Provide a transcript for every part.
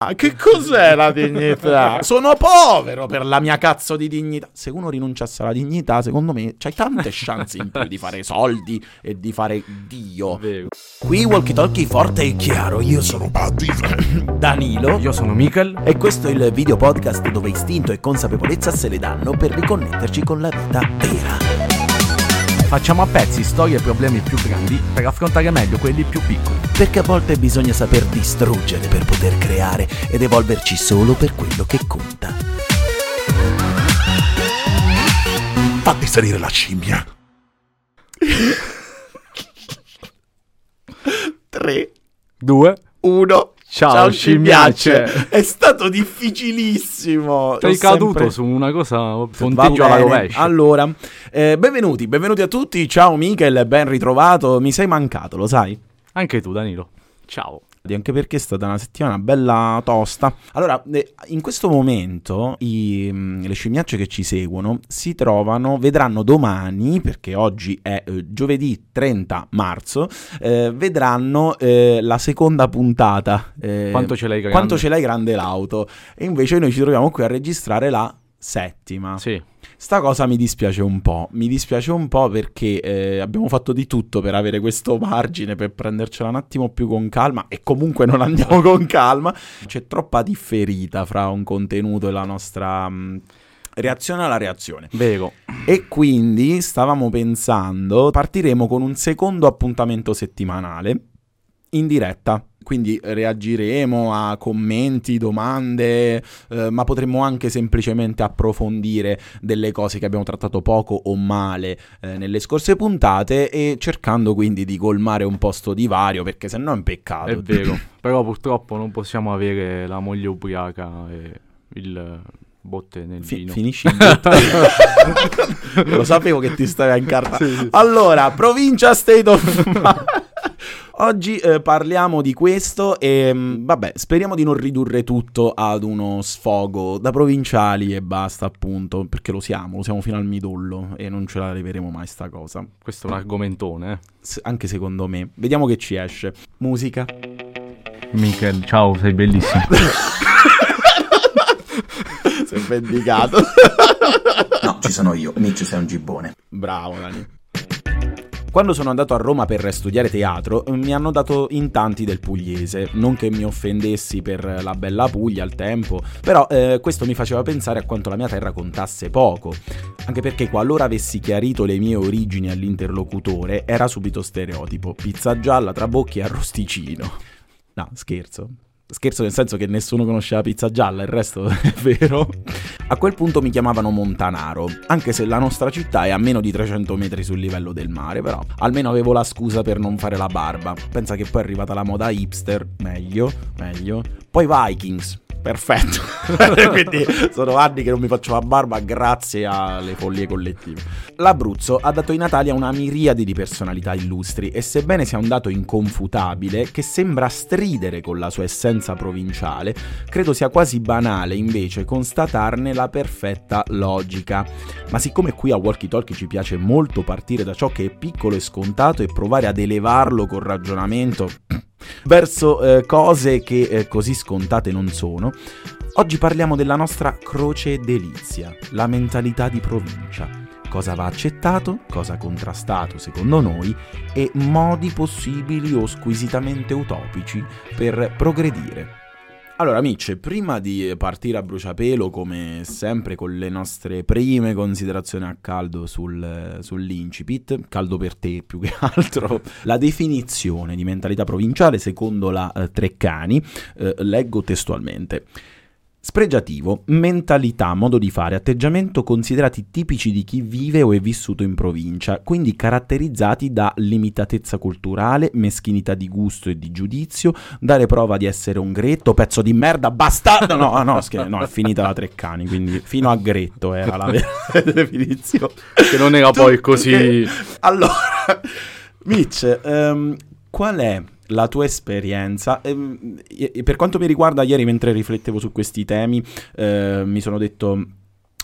Ah, Che cos'è la dignità? Sono povero per la mia cazzo di dignità. Se uno rinunciasse alla dignità, secondo me c'hai tante chance in più di fare soldi e di fare Dio. Vero. Qui Walkie Talkie forte e chiaro. Io sono Danilo. Io sono Michael. E questo è il video podcast dove istinto e consapevolezza se le danno per riconnetterci con la vita vera. Facciamo a pezzi storie e problemi più grandi per affrontare meglio quelli più piccoli. Perché a volte bisogna saper distruggere per poter creare ed evolverci solo per quello che conta. Fatti salire la scimmia. 3, Due. 1. Ciao, scimmiacce. È stato difficilissimo. Sei caduto sempre- su una cosa punteggio alla rovescia. Allora, eh, benvenuti, benvenuti a tutti. Ciao Michael, ben ritrovato. Mi sei mancato, lo sai? Anche tu, Danilo. Ciao. Anche perché è stata una settimana bella tosta. Allora, eh, in questo momento i, mm, le scimmiacce che ci seguono si trovano, vedranno domani, perché oggi è eh, giovedì 30 marzo, eh, vedranno eh, la seconda puntata. eh, Quanto ce l'hai grande? quanto ce l'hai grande l'auto. E invece noi ci troviamo qui a registrare la settima. Sì. Sta cosa mi dispiace un po', mi dispiace un po' perché eh, abbiamo fatto di tutto per avere questo margine, per prendercela un attimo più con calma e comunque non andiamo con calma. C'è troppa differita fra un contenuto e la nostra mh, reazione alla reazione. Vero. E quindi stavamo pensando, partiremo con un secondo appuntamento settimanale in diretta. Quindi reagiremo a commenti, domande, eh, ma potremmo anche semplicemente approfondire delle cose che abbiamo trattato poco o male eh, nelle scorse puntate e cercando quindi di colmare un po' sto divario perché sennò è un peccato. È vero. Però purtroppo non possiamo avere la moglie ubriaca e il botte nel Fi- vino. finisci il botto. Lo sapevo che ti stavi a incartare. Allora, provincia State of Oggi eh, parliamo di questo e mh, vabbè, speriamo di non ridurre tutto ad uno sfogo da provinciali e basta, appunto, perché lo siamo, lo siamo fino al midollo e non ce la leveremo mai sta cosa. Questo è un argomentone, eh. S- anche secondo me. Vediamo che ci esce. Musica. Michael, ciao, sei bellissimo. Sei vendicato. No, ci sono io, Mitch sei un gibbone. Bravo, Dani. Quando sono andato a Roma per studiare teatro, mi hanno dato in tanti del pugliese. Non che mi offendessi per la bella Puglia al tempo, però eh, questo mi faceva pensare a quanto la mia terra contasse poco. Anche perché qualora avessi chiarito le mie origini all'interlocutore, era subito stereotipo: pizza gialla, trabocchi e arrosticino. No, scherzo. Scherzo nel senso che nessuno conosceva pizza gialla, il resto è vero. A quel punto mi chiamavano Montanaro, anche se la nostra città è a meno di 300 metri sul livello del mare, però almeno avevo la scusa per non fare la barba. Pensa che poi è arrivata la moda hipster, meglio, meglio. Poi Vikings, perfetto. Quindi sono anni che non mi faccio la barba grazie alle follie collettive. L'Abruzzo ha dato in Italia una miriade di personalità illustri e sebbene sia un dato inconfutabile che sembra stridere con la sua essenza provinciale, credo sia quasi banale invece constatarne la perfetta logica. Ma siccome qui a Walkie Talkie ci piace molto partire da ciò che è piccolo e scontato e provare ad elevarlo col ragionamento verso eh, cose che eh, così scontate non sono, oggi parliamo della nostra croce delizia, la mentalità di provincia. Cosa va accettato, cosa contrastato secondo noi e modi possibili o squisitamente utopici per progredire. Allora, Mitch, prima di partire a bruciapelo, come sempre con le nostre prime considerazioni a caldo sul, sull'incipit, caldo per te più che altro, la definizione di mentalità provinciale secondo la eh, Treccani, eh, leggo testualmente. Spregiativo, mentalità, modo di fare, atteggiamento considerati tipici di chi vive o è vissuto in provincia, quindi caratterizzati da limitatezza culturale, meschinità di gusto e di giudizio, dare prova di essere un gretto, pezzo di merda, bastardo. No, no, scher- no, è finita la Treccani, quindi fino a gretto era la vera definizione. Che non era poi così... Allora, Mitch, ehm, qual è la tua esperienza? Ehm, e- per quanto mi riguarda, ieri mentre riflettevo su questi temi, eh, mi sono detto,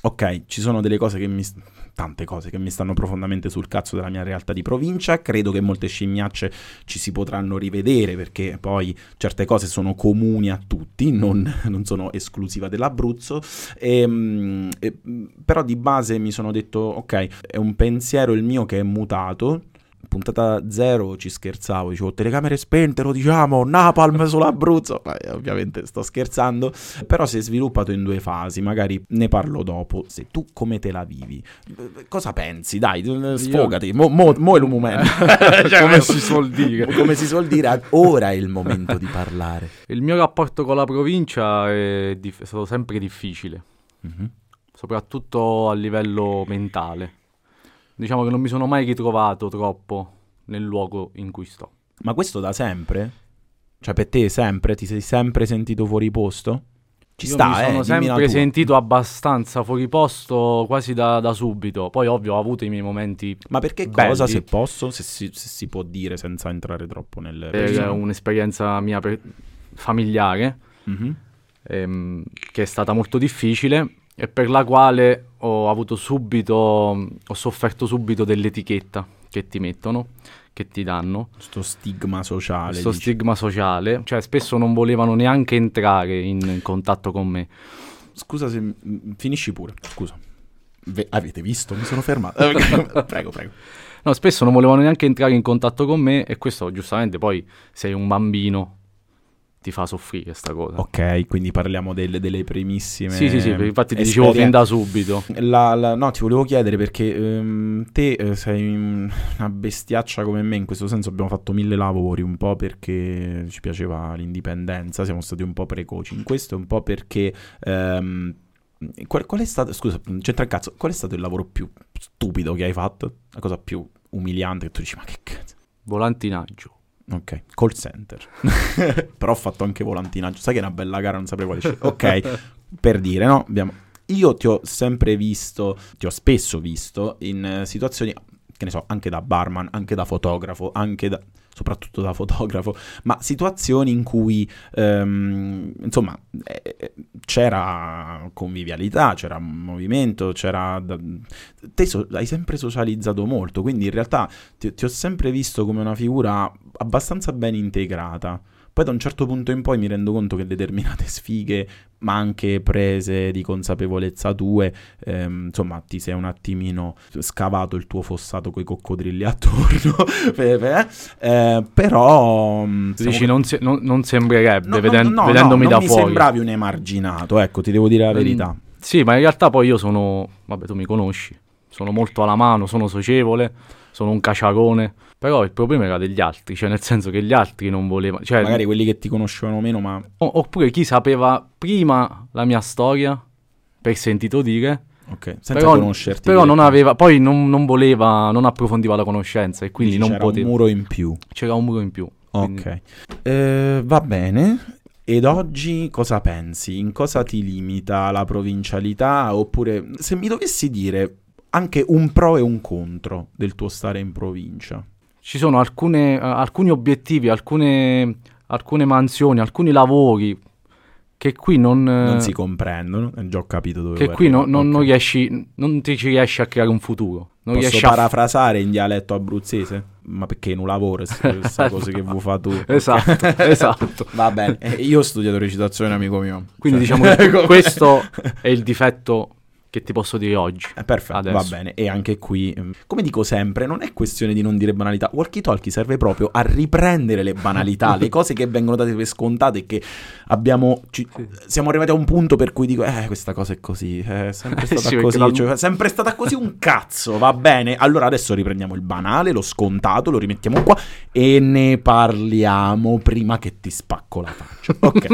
ok, ci sono delle cose che mi... tante cose che mi stanno profondamente sul cazzo della mia realtà di provincia. Credo che molte scimmiacce ci si potranno rivedere perché poi certe cose sono comuni a tutti, non, non sono esclusiva dell'Abruzzo. E, e, però di base mi sono detto, ok, è un pensiero il mio che è mutato puntata zero ci scherzavo, dicevo telecamere spente, lo diciamo, Napalm sull'Abruzzo, Beh, ovviamente sto scherzando, però si è sviluppato in due fasi, magari ne parlo dopo, se tu come te la vivi, cosa pensi? Dai, sfogati, mo, mo, mo è il momento, cioè, come si suol dire. Come si suol dire, ora è il momento di parlare. Il mio rapporto con la provincia è, dif- è stato sempre difficile, mm-hmm. soprattutto a livello mentale diciamo che non mi sono mai ritrovato troppo nel luogo in cui sto. Ma questo da sempre? Cioè per te sempre? Ti sei sempre sentito fuori posto? Ci Io sta, mi sono eh, sempre sentito abbastanza fuori posto quasi da, da, subito. Poi, ovvio, ho avuto i miei momenti. Ma perché belli. cosa, se posso, se si, se si, può dire senza entrare troppo nel. È un'esperienza mia per... familiare, mm-hmm. ehm, che è stata molto difficile e per la quale ho avuto subito, ho sofferto subito dell'etichetta che ti mettono, che ti danno. Sto stigma sociale. Questo dici. stigma sociale, cioè spesso non volevano neanche entrare in contatto con me. Scusa se finisci pure, scusa. Ve- avete visto? Mi sono fermato. prego, prego. No, spesso non volevano neanche entrare in contatto con me e questo giustamente poi sei un bambino ti fa soffrire sta cosa. Ok, quindi parliamo delle, delle primissime. Sì, sì, sì, infatti ti dicevo fin da subito. La, la, no, ti volevo chiedere perché ehm, te eh, sei una bestiaccia come me, in questo senso abbiamo fatto mille lavori, un po' perché ci piaceva l'indipendenza, siamo stati un po' precoci in questo, un po' perché... Ehm, qual, qual, è stato, scusa, c'entra il cazzo, qual è stato il lavoro più stupido che hai fatto? La cosa più umiliante che tu dici, ma che cazzo? Volantinaggio. Ok, call center. Però ho fatto anche volantinaggio. Sai che è una bella gara, non saprei quale scegliere. Ok, per dire, no? Abbiamo... Io ti ho sempre visto, ti ho spesso visto in situazioni, che ne so, anche da barman, anche da fotografo, anche da soprattutto da fotografo, ma situazioni in cui ehm, insomma eh, c'era convivialità, c'era movimento, c'era... Te so- hai sempre socializzato molto, quindi in realtà ti, ti ho sempre visto come una figura abbastanza ben integrata. Poi da un certo punto in poi mi rendo conto che determinate sfighe, ma anche prese di consapevolezza tue, ehm, insomma, ti sei un attimino scavato il tuo fossato coi coccodrilli attorno. eh, però... Tu dici, non, se- non, non, sembrerebbe, no, veden- no, no, vedendomi da non fuori. mi sembravi un emarginato, ecco, ti devo dire la verità. Mm, sì, ma in realtà poi io sono... Vabbè, tu mi conosci. Sono molto alla mano, sono socievole, sono un caciarone. Però il problema era degli altri, cioè nel senso che gli altri non volevano... Cioè, Magari quelli che ti conoscevano meno, ma... Oppure chi sapeva prima la mia storia, per sentito dire... Ok, senza però, conoscerti. Però non aveva... Poi non, non, voleva, non approfondiva la conoscenza e quindi Dici, non c'era poteva... un muro in più. C'era un muro in più. Quindi... Ok. Eh, va bene. Ed oggi cosa pensi? In cosa ti limita la provincialità? Oppure se mi dovessi dire anche un pro e un contro del tuo stare in provincia? Ci sono alcune, uh, alcuni obiettivi, alcune, alcune, mansioni, alcuni lavori che qui non, non si comprendono. Già ho capito dove Che qui no, non, okay. non, riesci, non ti ci riesci a creare un futuro. Non Posso parafrasare a... in dialetto abruzzese? Ma perché non lavoro, questa cosa che vuoi fare tu. Esatto, esatto. Va bene, eh, io ho studiato recitazione, amico mio. Quindi cioè... diciamo che questo è il difetto che ti posso dire oggi. Eh, perfetto, adesso. va bene. E anche qui, come dico sempre, non è questione di non dire banalità. Walkie Talkie serve proprio a riprendere le banalità, le cose che vengono date per scontate e che abbiamo. Ci, siamo arrivati a un punto per cui dico, eh, questa cosa è così. È sempre stata sì, così. Dal... Cioè, è sempre stata così un cazzo, va bene. Allora adesso riprendiamo il banale, lo scontato, lo rimettiamo qua e ne parliamo prima che ti spacco la faccia. Ok.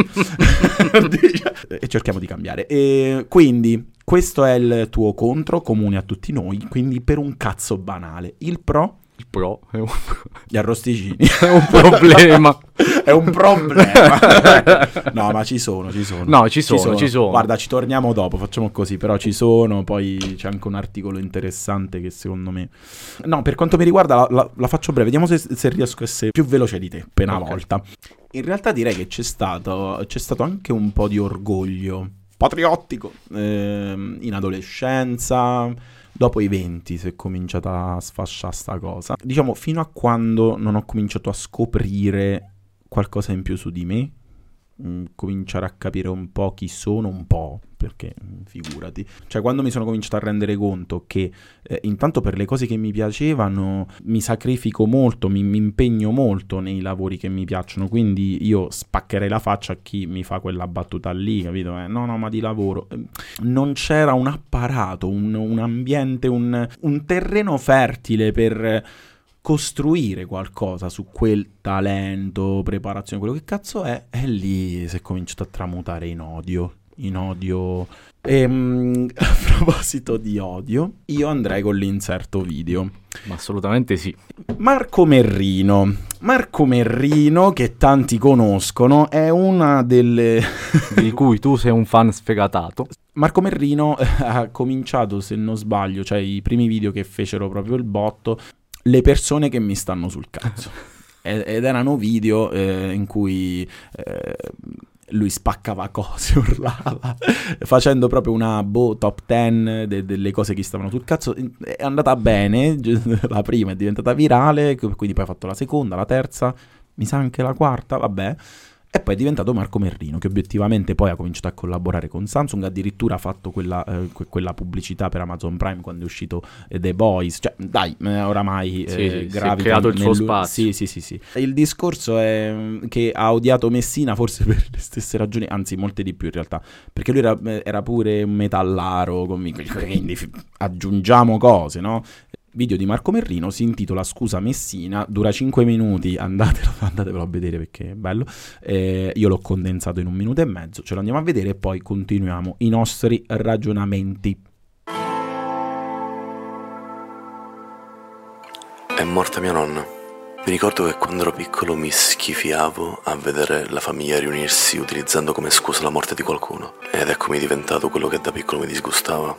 e cerchiamo di cambiare. E quindi. Questo è il tuo contro comune a tutti noi, quindi per un cazzo banale. Il pro? Il pro è un... Gli arrosticini. È un problema. è un problema. no, ma ci sono, ci sono. No, ci sono, ci sono, ci sono. Guarda, ci torniamo dopo, facciamo così, però ci sono, poi c'è anche un articolo interessante che secondo me... No, per quanto mi riguarda la, la, la faccio breve, vediamo se, se, riesco a essere più veloce di te, una okay. volta. In realtà direi che c'è stato, c'è stato anche un po' di orgoglio patriottico eh, in adolescenza, dopo i 20 si è cominciata a sfasciare sta cosa. Diciamo, fino a quando non ho cominciato a scoprire qualcosa in più su di me, mh, cominciare a capire un po' chi sono, un po', perché mh, figurati. Cioè, quando mi sono cominciato a rendere conto che eh, intanto per le cose che mi piacevano mi sacrifico molto, mi, mi impegno molto nei lavori che mi piacciono, quindi io spaccherei la faccia a chi mi fa quella battuta lì, capito? Eh, no, no, ma di lavoro. Eh, Non c'era un apparato, un, un ambiente, un, un terreno fertile per costruire qualcosa su quel talento, preparazione, quello che cazzo è, e lì si è cominciato a tramutare in odio, in odio. Ehm, a proposito di odio, io andrei con l'inserto video. Ma assolutamente sì. Marco Merrino. Marco Merrino, che tanti conoscono, è una delle... Di cui tu sei un fan sfegatato. Marco Merrino eh, ha cominciato, se non sbaglio, cioè i primi video che fecero proprio il botto, le persone che mi stanno sul cazzo. Ed ed erano video eh, in cui eh, lui spaccava cose, urlava, facendo proprio una boh, top 10 de- delle cose che stavano sul cazzo. È andata bene, la prima è diventata virale, quindi poi ha fatto la seconda, la terza, mi sa anche la quarta, vabbè. E poi è diventato Marco Merrino, che obiettivamente poi ha cominciato a collaborare con Samsung, addirittura ha fatto quella, eh, que- quella pubblicità per Amazon Prime quando è uscito eh, The Boys. Cioè, dai, eh, oramai Sì, eh, sì, si è gravita creato il suo spazio. Sì, sì, sì, sì. Il discorso è mm, che ha odiato Messina forse per le stesse ragioni, anzi molte di più in realtà, perché lui era, eh, era pure un metallaro, quindi aggiungiamo cose, no? Video di Marco Merrino si intitola Scusa Messina, dura 5 minuti, andatelo, andatevelo a vedere perché è bello. Eh, io l'ho condensato in un minuto e mezzo, ce lo andiamo a vedere e poi continuiamo i nostri ragionamenti. È morta mia nonna. Mi ricordo che quando ero piccolo mi schifiavo a vedere la famiglia riunirsi utilizzando come scusa la morte di qualcuno. Ed eccomi diventato quello che da piccolo mi disgustava.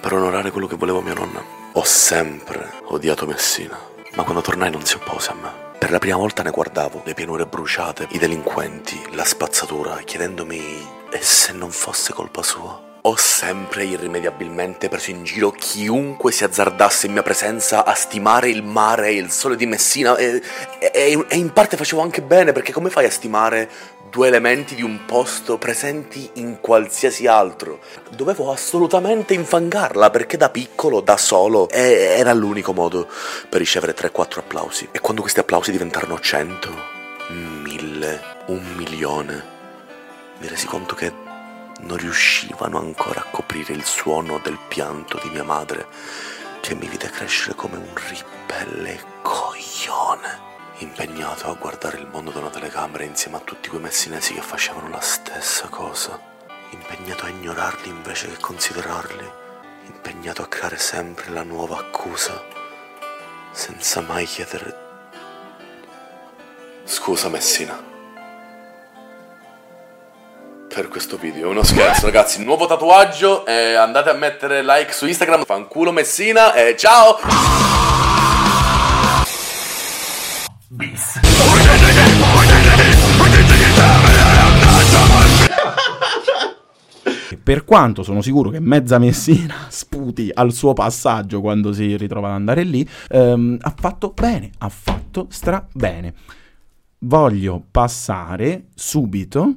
Per onorare quello che volevo mia nonna. Ho sempre odiato Messina. Ma quando tornai non si oppose a me. Per la prima volta ne guardavo le pianure bruciate, i delinquenti, la spazzatura, chiedendomi e se non fosse colpa sua. Ho sempre irrimediabilmente preso in giro chiunque si azzardasse in mia presenza a stimare il mare e il sole di Messina e, e- e in parte facevo anche bene perché come fai a stimare due elementi di un posto presenti in qualsiasi altro? Dovevo assolutamente infangarla perché da piccolo, da solo, era l'unico modo per ricevere 3-4 applausi. E quando questi applausi diventarono 100, 1000, un milione, mi resi conto che non riuscivano ancora a coprire il suono del pianto di mia madre, che mi vide crescere come un ribelle coglione, impegnato a guardare il mondo da una telecamera insieme a tutti quei messinesi che facevano la stessa cosa, impegnato a ignorarli invece che considerarli, impegnato a creare sempre la nuova accusa, senza mai chiedere... Scusa Messina per questo video. È uno scherzo, ragazzi. Nuovo tatuaggio. eh, andate a mettere like su Instagram. Fanculo Messina. E ciao. Per quanto sono sicuro che mezza Messina sputi al suo passaggio quando si ritrova ad andare lì, ehm, ha fatto bene, ha fatto stra bene. Voglio passare subito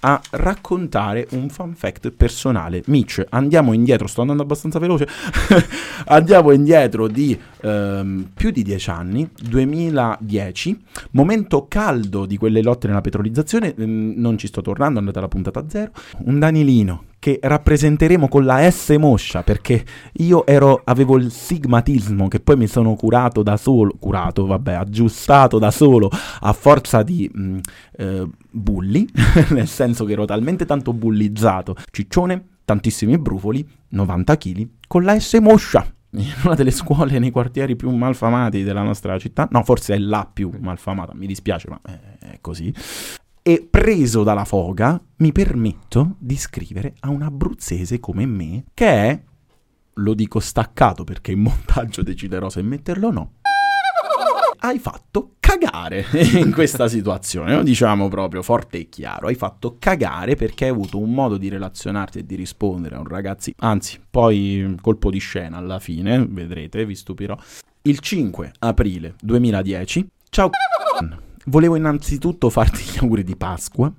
a raccontare un fun fact personale. Mitch, andiamo indietro, sto andando abbastanza veloce. andiamo indietro di ehm, più di dieci anni, 2010, momento caldo di quelle lotte nella petrolizzazione. ehm, non ci sto tornando, andate alla puntata zero. Un Danilino che rappresenteremo con la S moscia perché io ero, avevo il sigmatismo che poi mi sono curato da solo, curato, vabbè, aggiustato da solo a forza di mh, eh, bulli, nel senso che ero talmente tanto bullizzato, ciccione, tantissimi brufoli, 90 kg, con la S moscia. In una delle scuole nei quartieri più malfamati della nostra città, no, forse è la più malfamata, mi dispiace, ma è così. E preso dalla foga, mi permetto di scrivere a un abruzzese come me, che è, lo dico staccato perché in montaggio deciderò se metterlo o no, hai fatto cagare in questa situazione, lo diciamo proprio forte e chiaro, hai fatto cagare perché hai avuto un modo di relazionarti e di rispondere a un ragazzo, anzi, poi colpo di scena alla fine, vedrete, vi stupirò. Il 5 aprile 2010, ciao volevo innanzitutto farti gli auguri di Pasqua,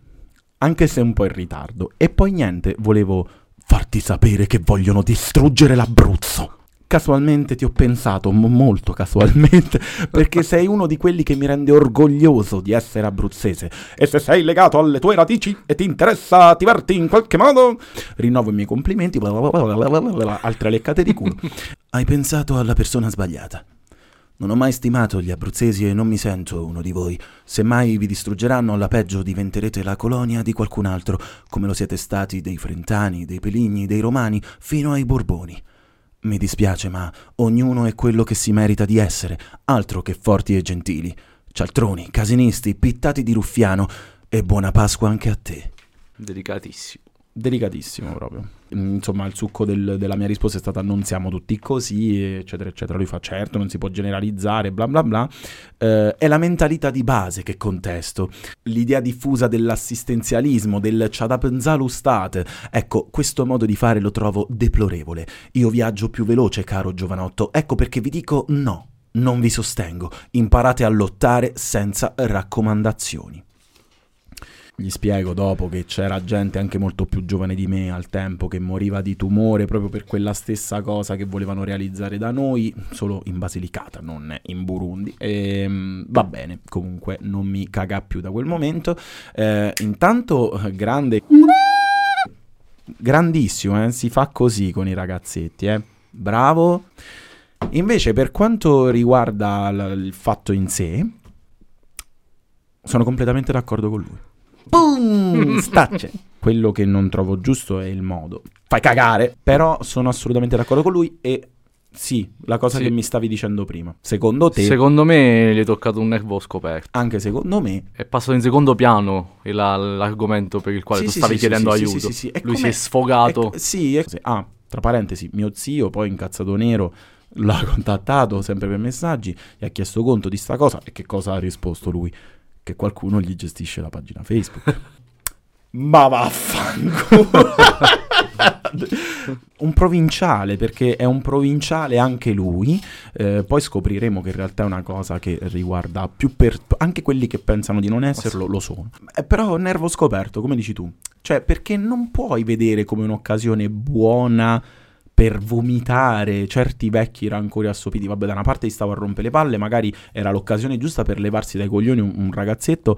anche se un po' in ritardo, e poi niente, volevo farti sapere che vogliono distruggere l'Abruzzo. Casualmente ti ho pensato, m- molto casualmente, perché sei uno di quelli che mi rende orgoglioso di essere abruzzese. E se sei legato alle tue radici e ti interessa attivarti in qualche modo, rinnovo i miei complimenti, altre leccate di culo. Hai pensato alla persona sbagliata. Non ho mai stimato gli abruzzesi e non mi sento uno di voi. Se mai vi distruggeranno, alla peggio diventerete la colonia di qualcun altro, come lo siete stati dei Frentani, dei Peligni, dei Romani, fino ai Borboni. Mi dispiace, ma ognuno è quello che si merita di essere, altro che forti e gentili. Cialtroni, casinisti, pittati di ruffiano, e buona Pasqua anche a te. Delicatissimo. Delicatissimo proprio. Mm, Insomma, il succo del- della mia risposta è stata non siamo tutti così, eccetera, eccetera. Lui fa certo, non si può generalizzare, bla bla bla. Eh, è la mentalità di base che contesto. L'idea diffusa dell'assistenzialismo, del ciadapenzalo state. Ecco, questo modo di fare lo trovo deplorevole. Io viaggio più veloce, caro giovanotto. Ecco perché vi dico no. Non vi sostengo. Imparate a lottare senza raccomandazioni. Gli spiego dopo che c'era gente anche molto più giovane di me al tempo che moriva di tumore proprio per quella stessa cosa che volevano realizzare da noi, solo in Basilicata, non in Burundi. E, va bene, comunque non mi caga più da quel momento. Eh, intanto, grande... Grandissimo, eh? si fa così con i ragazzetti, eh? bravo. Invece, per quanto riguarda l- il fatto in sé, sono completamente d'accordo con lui. Boom! Stacce. Quello che non trovo giusto è il modo. Fai cagare. Però sono assolutamente d'accordo con lui e sì, la cosa Sì. che mi stavi dicendo prima. Secondo te, Secondo me gli è toccato un nervo scoperto. anche secondo me, È passato in secondo piano il- l'argomento per il quale Sì, tu stavi sì, chiedendo aiuto. sì, sì, Lui si com'è- è sfogato. Ecco, sì, è. Ah, tra parentesi, mio zio, poi incazzato nero, l'ha contattato sempre per messaggi, gli ha chiesto conto di sta cosa e che cosa ha risposto lui? Che qualcuno gli gestisce la pagina Facebook. Ma vaffanculo. un provinciale, perché è un provinciale anche lui. eh, poi scopriremo che in realtà è una cosa che riguarda più per anche quelli che pensano di non esserlo, lo sono. Eh, però nervo scoperto, come dici tu. Cioè, perché non puoi vedere come un'occasione buona per vomitare certi vecchi rancori assopiti. Vabbè, da una parte gli stavo a rompere le palle, magari era l'occasione giusta per levarsi dai coglioni un, un ragazzetto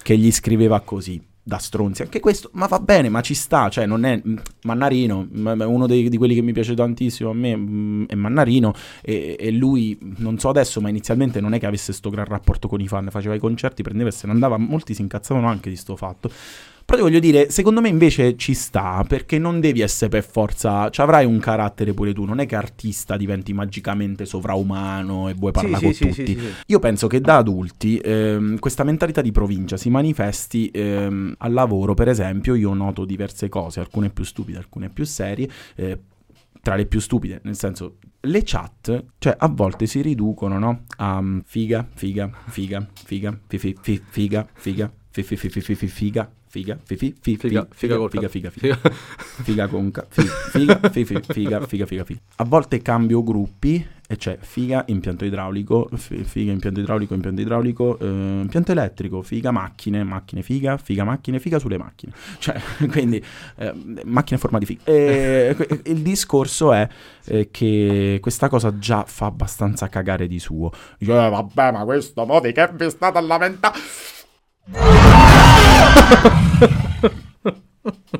che gli scriveva così. Da stronzi, anche questo, ma va bene, ma ci sta, cioè non è mm, Mannarino, uno dei- di quelli che mi piace tantissimo a me mm, è Mannarino e, e lui, non so adesso, ma inizialmente non è che avesse sto gran rapporto con i fan, faceva i concerti, prendeva e se ne andava, molti si incazzavano anche di sto fatto. Però ti voglio dire, secondo me invece ci sta, perché non devi essere per forza, ci avrai un carattere pure tu, non è che artista diventi magicamente sovraumano e vuoi parlare con tutti. Io penso che da adulti ehm, questa mentalità di provincia si manifesti ehm, al lavoro, per esempio, io noto diverse cose, alcune più stupide, alcune più serie. eh, tra le più stupide, nel senso, le chat, cioè a volte si riducono, no? A mm, figa, figa, figa, figa, fi, fi, fi, figa, figa, fi, fi, fi, fi, fi, fi, figa, figa, fi, fi, fi, Figa, fi, figa, figa, figa, figa, figa, figa figa, fi- fi- figa, figa, figa, figa. A volte cambio gruppi e c'è figa, impianto idraulico, fi- figa, impianto idraulico, impianto idraulico, eh, impianto elettrico, figa, macchine, macchine, figa, figa, macchine, figa sulle macchine. Cioè, quindi, eh, macchine a forma di figa. E, que- il discorso è eh, che questa cosa già fa abbastanza cagare di suo. Dice, "Eh, vabbè, ma questo mo di che vi state a lamentare?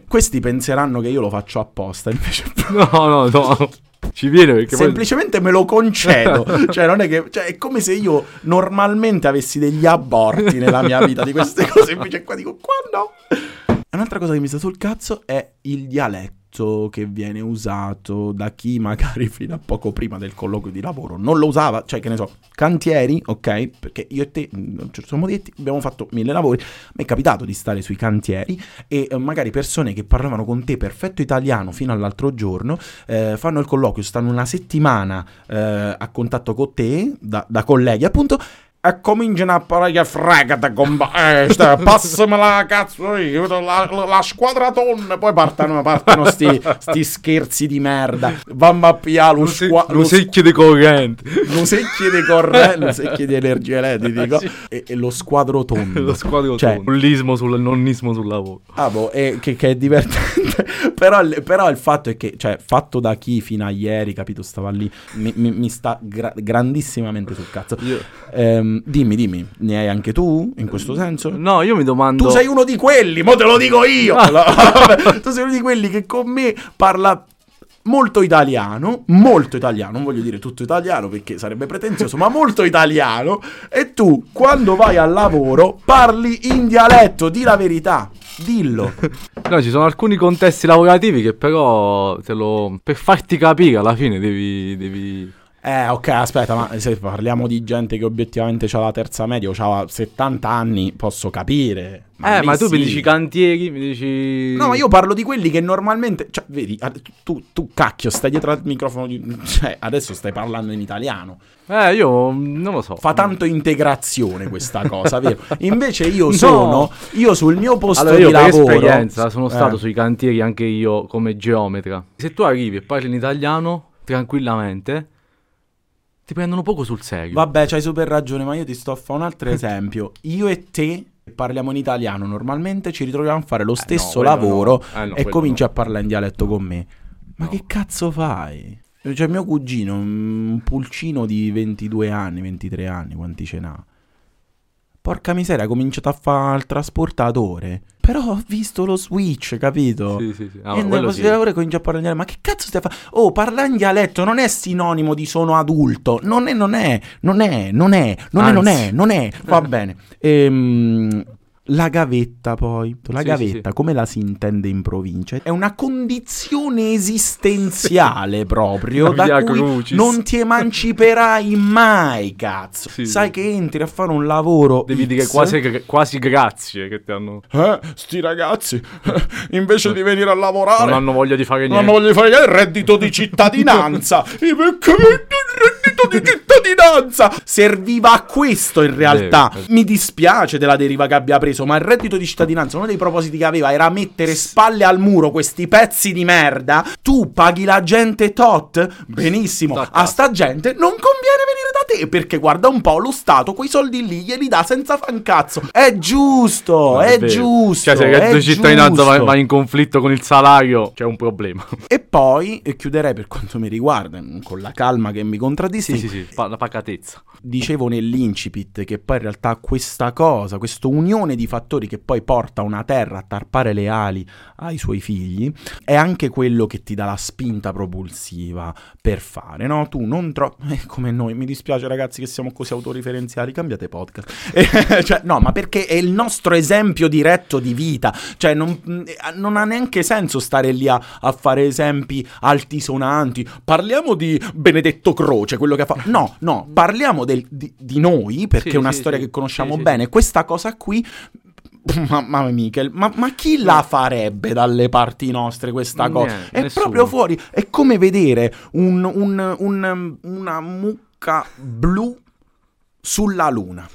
Questi penseranno che io lo faccio apposta, invece No, no, no. Ci viene perché poi... semplicemente me lo concedo. cioè, non è che. Cioè, è come se io normalmente avessi degli aborti nella mia vita di queste cose. Invece qua dico, qua no. Un'altra cosa che mi sta sul cazzo è il dialetto. Concetto che viene usato da chi magari fino a poco prima del colloquio di lavoro non lo usava, cioè che ne so, cantieri, ok? Perché io e te non ci siamo detti, abbiamo fatto mille lavori, mi è capitato di stare sui cantieri e eh, magari persone che parlavano con te perfetto italiano fino all'altro giorno eh, fanno il colloquio, stanno una settimana eh, a contatto con te, da, da colleghi appunto, e cominciano a parlare che eh, sta, passamela cazzo io la, la, la squadra tonne poi partono, partono sti, sti scherzi di merda vanno a pigliare lo, squa- lo secchio di corrente. lo secchio di corrente lo secchio di energia elettrica e, e lo squadro tondo Lo squadro Cioè, tondo. Bullismo sul nonnismo sul lavoro. Ah, boh, e che, che è divertente. Però, il- però il fatto è che, cioè, fatto da chi fino a ieri, capito, stava lì, mi, mi- mi sta gra- grandissimamente sul cazzo. Io- Ehm, dimmi, dimmi, ne hai anche tu in questo senso? No, io mi domando... Tu sei uno di quelli, mo te lo dico io. No, tu sei uno di quelli che con me parla molto italiano, molto italiano, non voglio dire tutto italiano perché sarebbe pretenzioso, ma molto italiano. E tu, quando vai al lavoro, parli in dialetto, di la verità. Dillo. No, ci sono alcuni contesti lavorativi che però lo... per farti capire alla fine devi... devi... Eh, ok, aspetta, ma se parliamo di gente che obiettivamente ha la terza media o ha 70 anni, posso capire. eh, lì ma tu mi dici cantieri, mi dici... No, ma io parlo di quelli che normalmente. Cioè, vedi, tu, tu cacchio, stai dietro al microfono. Di, cioè, adesso stai parlando in italiano. Eh, io non lo so. Fa tanto integrazione questa cosa, vero? Invece io No. sono. Io sul mio posto Allora, io di lavoro. esperienza sono Eh. stato sui cantieri anche io come geometra. Se tu arrivi e parli in italiano, tranquillamente, ti prendono poco sul serio. Vabbè, c'hai super ragione, ma io ti sto a fare un altro esempio. Io e te parliamo in italiano normalmente, ci ritroviamo a fare lo stesso quello lavoro no. Eh, no, e cominci no. a parlare in dialetto con me. Ma No. che cazzo fai? C'è mio cugino, un pulcino di 22 anni, 23 anni, quanti ce n'ha? Porca miseria, ha cominciato a fare il trasportatore. Però ho visto lo switch, capito? Sì, sì, sì. Ah, e nel sì. lavoro comincia a parlare in dialetto. Ma che cazzo stai a fare? Oh, parla in dialetto non è sinonimo di sono adulto. Non è, non è, non è, non è, non è, non è, non è. Va bene. Ehm, la gavetta poi. La Sì, gavetta, sì, come la si intende in provincia? È una condizione esistenziale proprio da cui crucis. non ti emanciperai mai, cazzo. Sì, Sai che entri a fare un lavoro Devi dire X, quasi, quasi grazie che ti hanno... eh, sti ragazzi, invece di venire a lavorare, Non hanno voglia di fare non niente. voglio fare il reddito di cittadinanza. Il reddito di cittadinanza. Serviva a questo in realtà. Mi dispiace della deriva che abbia preso, ma il reddito di cittadinanza, uno dei propositi che aveva era mettere spalle al muro questi pezzi di merda. Tu paghi la gente tot, benissimo. A sta gente non conviene venire da te perché guarda un po' lo Stato quei soldi lì glieli dà senza fan cazzo. È giusto, No, è, vero. giusto. Cioè, se il è reddito di cittadinanza va, va in conflitto con il salario, c'è un problema. E poi, e chiuderei per quanto mi riguarda, con la calma che mi contraddistingue, sì, sì, sì. la pacatezza. Dicevo nell'incipit che poi in realtà questa cosa, questa unione di fattori che poi porta una terra a tarpare le ali ai suoi figli, è anche quello che ti dà la spinta propulsiva per fare, no? Tu non troppo... Eh, come noi, mi dispiace ragazzi che siamo così autoreferenziali, cambiate podcast. Cioè, no, ma perché è il nostro esempio diretto di vita, cioè non, non ha neanche senso stare lì a, a fare esempi altisonanti. Parliamo di Benedetto Croce, quello che ha fatto... No, no, parliamo del- di, di noi, perché Sì, è una sì, storia sì. che conosciamo bene. Questa cosa qui... Mamma Michel, ma, ma chi la farebbe dalle parti nostre questa cosa? Niente, È nessuno. proprio fuori. È come vedere un- un- un- una mucca blu sulla luna.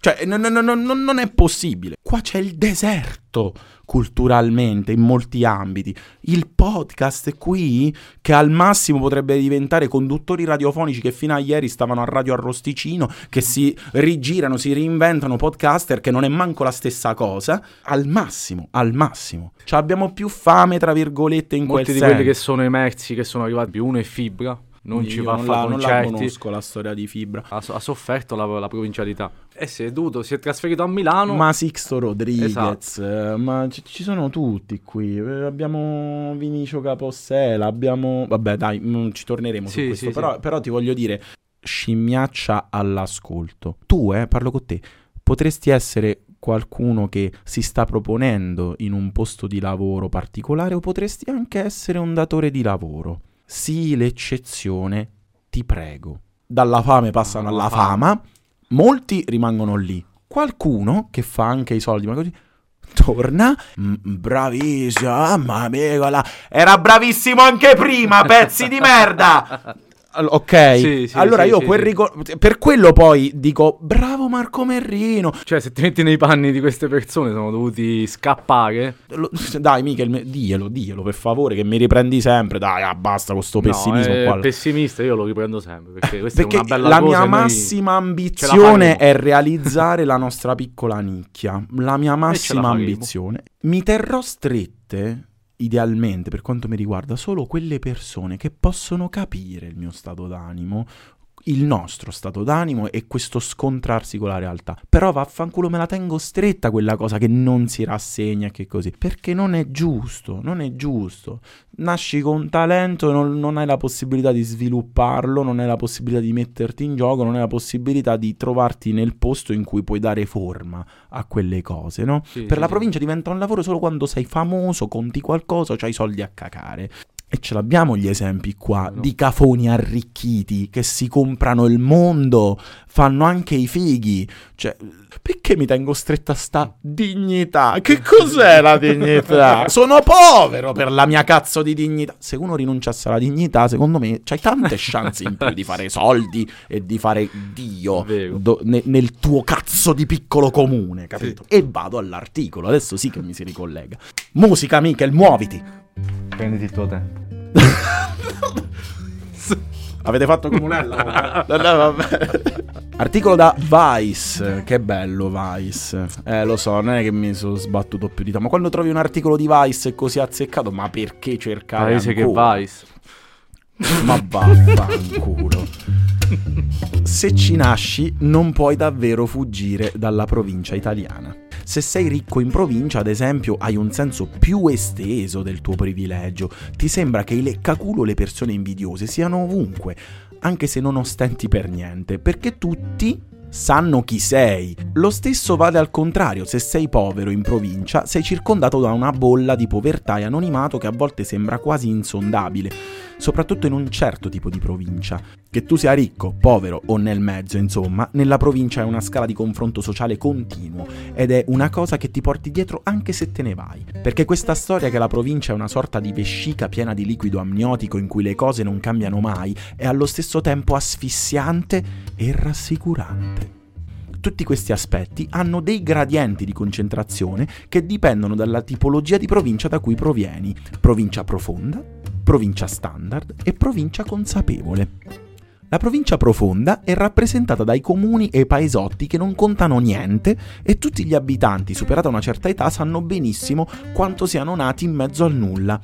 Cioè, no- no- no- no- no- non è possibile. Qua c'è il deserto culturalmente in molti ambiti. Il podcast qui, che al massimo potrebbe diventare conduttori radiofonici che fino a ieri stavano a radio Arrosticino, che si rigirano, si reinventano podcaster, che non è manco la stessa cosa. Al massimo, al massimo. Cioè, abbiamo più fame, tra virgolette, in Molti quel di senso. quelli che sono emersi, che sono arrivati, uno è Fibra, non ci va a non fare la, non la concerti. conosco la storia di Fibra. Ha, ha sofferto la, la provincialità. E si è dovuto, si è trasferito a Milano. Ma Sixto Rodriguez, Esatto. eh, ma ci, ci sono tutti qui. Eh, Abbiamo Vinicio Capossela, abbiamo... Vabbè dai, mm, ci torneremo su Sì, questo. sì, però, sì. però ti voglio dire, scimmiaccia all'ascolto. Tu, eh, parlo con te, potresti essere qualcuno che si sta proponendo in un posto di lavoro particolare o potresti anche essere un datore di lavoro. Sii l'eccezione, ti prego. Dalla fame passano Alla fama. molti rimangono lì. Qualcuno che fa anche i soldi, ma così torna, mm, bravissimo, mamma mia, era bravissimo anche prima, pezzi di merda. Ok, Sì, sì, allora sì, io quel sì. ricor- per quello poi dico bravo Marco Merrino. Cioè, se ti metti nei panni di queste persone, sono dovuti scappare. Lo- dai, Michel, diglielo, diglielo per favore, che mi riprendi sempre. Dai, ah, basta con sto pessimismo no, qua. pessimista, io lo riprendo sempre. Perché questa Perché è una bella la cosa mia massima ambizione è realizzare la nostra piccola nicchia. La mia massima ambizione. Mi terrò strette, idealmente, per quanto mi riguarda, solo quelle persone che possono capire il mio stato d'animo. Il nostro stato d'animo e questo scontrarsi con la realtà. Però vaffanculo me la tengo stretta quella cosa che non si rassegna e che così. Perché non è giusto, non è giusto nasci con talento, non, non hai la possibilità di svilupparlo, non hai la possibilità di metterti in gioco, non hai la possibilità di trovarti nel posto in cui puoi dare forma a quelle cose, no? Sì, per sì, la sì. provincia diventa un lavoro solo quando sei famoso, conti qualcosa, c'hai soldi a cacare. E ce l'abbiamo gli esempi qua No. di cafoni arricchiti che si comprano il mondo, fanno anche i fighi. Cioè, perché mi tengo stretta sta dignità? Che cos'è la dignità? Sono povero per la mia cazzo di dignità. Se uno rinunciasse alla dignità, secondo me c'hai tante chance in più di fare soldi e di fare Dio do- ne- nel tuo cazzo di piccolo comune, capito? E vado all'articolo, adesso sì che mi si ricollega. Musica, Michel, muoviti. Prenditi il tuo tempo. Avete fatto comunella? No, no, vabbè. Articolo da Vice, che bello Vice. Eh, lo so, non è che mi sono sbattuto più di tanto, ma quando trovi un articolo di Vice così azzeccato, ma perché cercare Paese che ancora? Vice. Ma vaffanculo. Se ci nasci, non puoi davvero fuggire dalla provincia italiana. Se sei ricco in provincia, ad esempio, hai un senso più esteso del tuo privilegio. Ti sembra che i leccaculo le persone invidiose siano ovunque, anche se non ostenti per niente, perché tutti sanno chi sei. Lo stesso vale al contrario, se sei povero in provincia, sei circondato da una bolla di povertà e anonimato che a volte sembra quasi insondabile, soprattutto in un certo tipo di provincia. Che tu sia ricco, povero o nel mezzo, insomma, nella provincia è una scala di confronto sociale continuo ed è una cosa che ti porti dietro anche se te ne vai. Perché questa storia che la provincia è una sorta di vescica piena di liquido amniotico in cui le cose non cambiano mai è allo stesso tempo asfissiante e rassicurante. Tutti questi aspetti hanno dei gradienti di concentrazione che dipendono dalla tipologia di provincia da cui provieni. Provincia profonda, provincia standard e provincia consapevole. La provincia profonda è rappresentata dai comuni e paesotti che non contano niente e tutti gli abitanti, superata una certa età, sanno benissimo quanto siano nati in mezzo al nulla.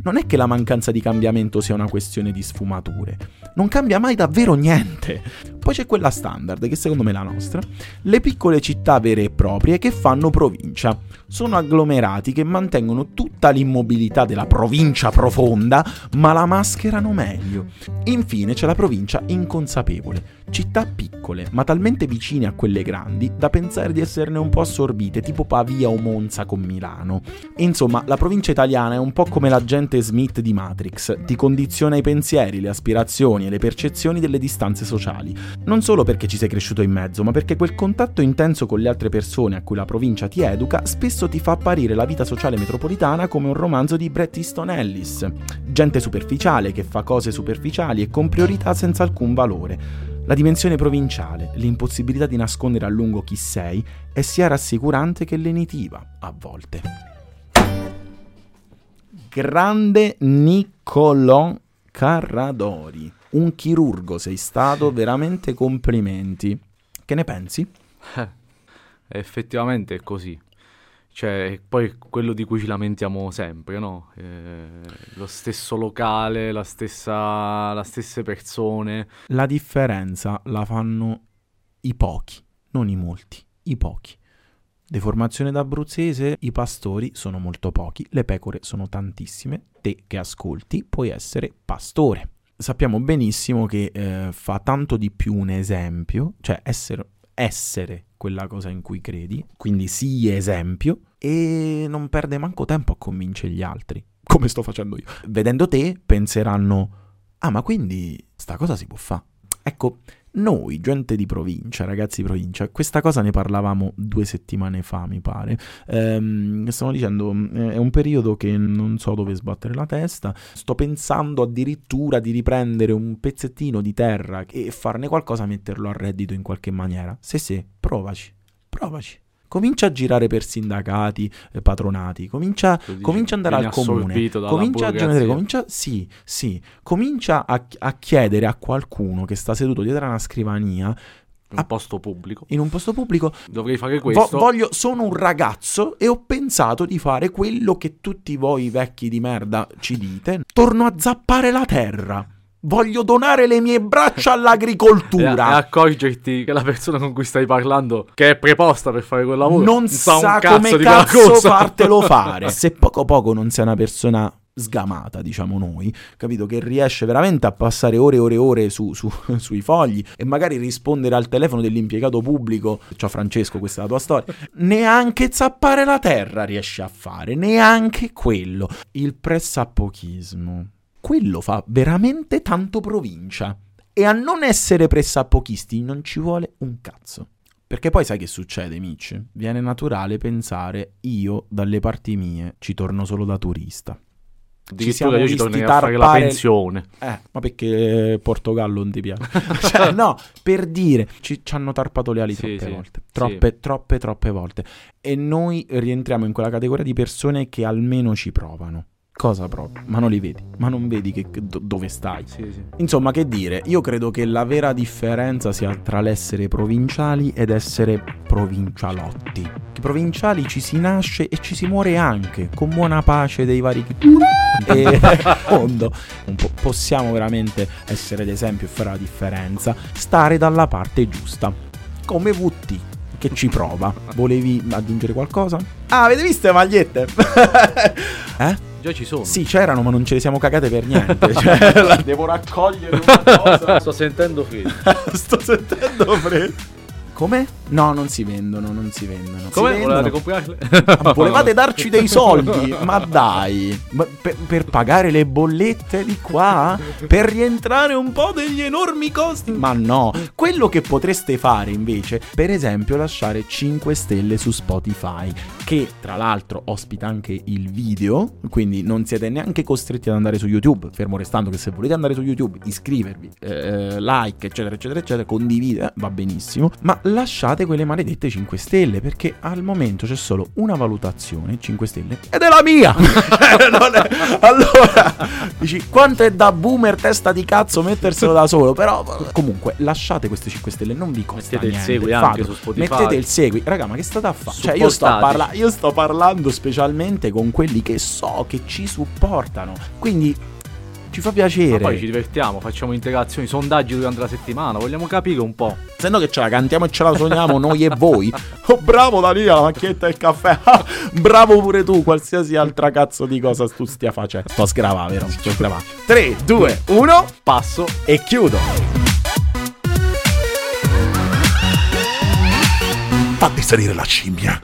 Non è che la mancanza di cambiamento sia una questione di sfumature, non cambia mai davvero niente. Poi c'è quella standard, che secondo me è la nostra, le piccole città vere e proprie che fanno provincia. Sono agglomerati che mantengono tutta l'immobilità della provincia profonda, ma la mascherano meglio. Infine c'è la provincia inconsapevole, città piccole, ma talmente vicine a quelle grandi da pensare di esserne un po' assorbite, tipo Pavia o Monza con Milano. Insomma, la provincia italiana è un po' come l'agente Smith di Matrix, ti condiziona i pensieri, le aspirazioni e le percezioni delle distanze sociali. Non solo perché ci sei cresciuto in mezzo, ma perché quel contatto intenso con le altre persone a cui la provincia ti educa spesso ti fa apparire la vita sociale metropolitana come un romanzo di Bret Easton Ellis. Gente superficiale che fa cose superficiali e con priorità senza alcun valore. La dimensione provinciale, l'impossibilità di nascondere a lungo chi sei, è sia rassicurante che lenitiva, a volte. Grande Niccolò Carradori. Un chirurgo sei stato, veramente complimenti. Che ne pensi? Eh, effettivamente è così. Cioè, poi quello di cui ci lamentiamo sempre, no? Eh, lo stesso locale, la stessa, la stesse persone. La differenza la fanno i pochi, non i molti, i pochi. Deformazione d'abruzzese, i pastori sono molto pochi, le pecore sono tantissime, te che ascolti puoi essere pastore. Sappiamo benissimo che eh, fa tanto di più un esempio, cioè essere, essere quella cosa in cui credi, quindi sii esempio e non perde manco tempo a convincere gli altri, come sto facendo io. Vedendo te penseranno, ah ma quindi sta cosa si può fare. Ecco, noi, gente di provincia, ragazzi di provincia, questa cosa ne parlavamo due settimane fa, mi pare. Ehm, stavo dicendo, eh, è un periodo che non so dove sbattere la testa. Sto pensando addirittura di riprendere un pezzettino di terra e farne qualcosa, metterlo a reddito in qualche maniera. Se sì, provaci, provaci. Comincia a girare per sindacati, eh, patronati, comincia, dici, comincia ad andare al comune, comincia a generare, comincia, sì, sì, comincia a, a chiedere a qualcuno che sta seduto dietro a una scrivania Un posto pubblico. in un posto pubblico. Dovrei fare vo- questo. voglio, sono un ragazzo e ho pensato di fare quello che tutti voi vecchi di merda ci dite. Torno a zappare la terra. Voglio donare le mie braccia all'agricoltura. e accorgerti che la persona con cui stai parlando, che è preposta per fare quel lavoro, non sa sa cazzo come cazzo fartelo fare. Se poco poco non sei una persona sgamata, diciamo noi, capito? Che riesce veramente a passare ore e ore e ore su- su- sui fogli e magari rispondere al telefono dell'impiegato pubblico. Ciao Francesco, questa è la tua storia. Neanche zappare la terra riesce a fare, neanche quello. Il pressappochismo. Quello fa veramente tanto provincia. E a non essere pressappochisti non ci vuole un cazzo. Perché poi sai che succede, Mitch? Viene naturale pensare io dalle parti mie ci torno solo da turista. Addirittura io ci a fare la tarpare- pensione. Eh, ma perché Portogallo non ti piace? cioè, no, per dire, ci, ci hanno tarpato le ali Sì, troppe sì, volte. Troppe, troppe, troppe volte. E noi rientriamo in quella categoria di persone che almeno ci provano. Cosa provi? Ma non li vedi, ma non vedi che, che- do- dove stai. Sì, sì. Insomma, che dire, io credo che la vera differenza sia tra l'essere provinciali ed essere provincialotti. I provinciali ci si nasce e ci si muore anche, con buona pace dei vari e mondo. Un po' possiamo veramente essere d'esempio e fare la differenza, stare dalla parte giusta, come VT che ci prova. Volevi aggiungere qualcosa? Ah, avete visto le magliette? eh? Già ci sono. Sì, c'erano, ma non ce le siamo cagate per niente. Cioè, la devo raccogliere una cosa. Sto sentendo freddo. Sto sentendo freddo. Come? No, non si vendono, non si vendono. Si Come? vendono. Volevate comprarle? Volevate darci dei soldi? Ma dai, Ma per, per pagare le bollette di qua? Per rientrare un po' degli enormi costi? Ma no, quello che potreste fare invece, per esempio, lasciare 5 stelle su Spotify, che tra l'altro ospita anche il video, quindi non siete neanche costretti ad andare su YouTube, fermo restando che se volete andare su YouTube, iscrivervi, eh, like, eccetera, eccetera, eccetera, condividere, eh, va benissimo, ma lasciate quelle maledette 5 stelle, perché al momento c'è solo una valutazione, 5 stelle, ed è la mia! Non è- Allora, dici, quanto è da boomer testa di cazzo metterselo da solo, però comunque lasciate queste 5 stelle, non vi costa Mettete il niente, segui anche fatelo. su Spotify. Mettete il segui, raga, ma che state a fare? Cioè, io sto, parla- io sto parlando specialmente con quelli che so che ci supportano, quindi ci fa Ma piacere. poi ci divertiamo, facciamo interazioni, sondaggi durante la settimana, vogliamo capire un po'. Se no che ce la cantiamo e ce la suoniamo noi e voi. Oh, bravo Danilo, la macchietta del caffè. Ah, bravo pure tu, qualsiasi altra cazzo di cosa tu stia facendo. Sto a sgravare, vero? Sto a sgravare. 3, 2, 1 Passo. e chiudo. Fatti salire la scimmia.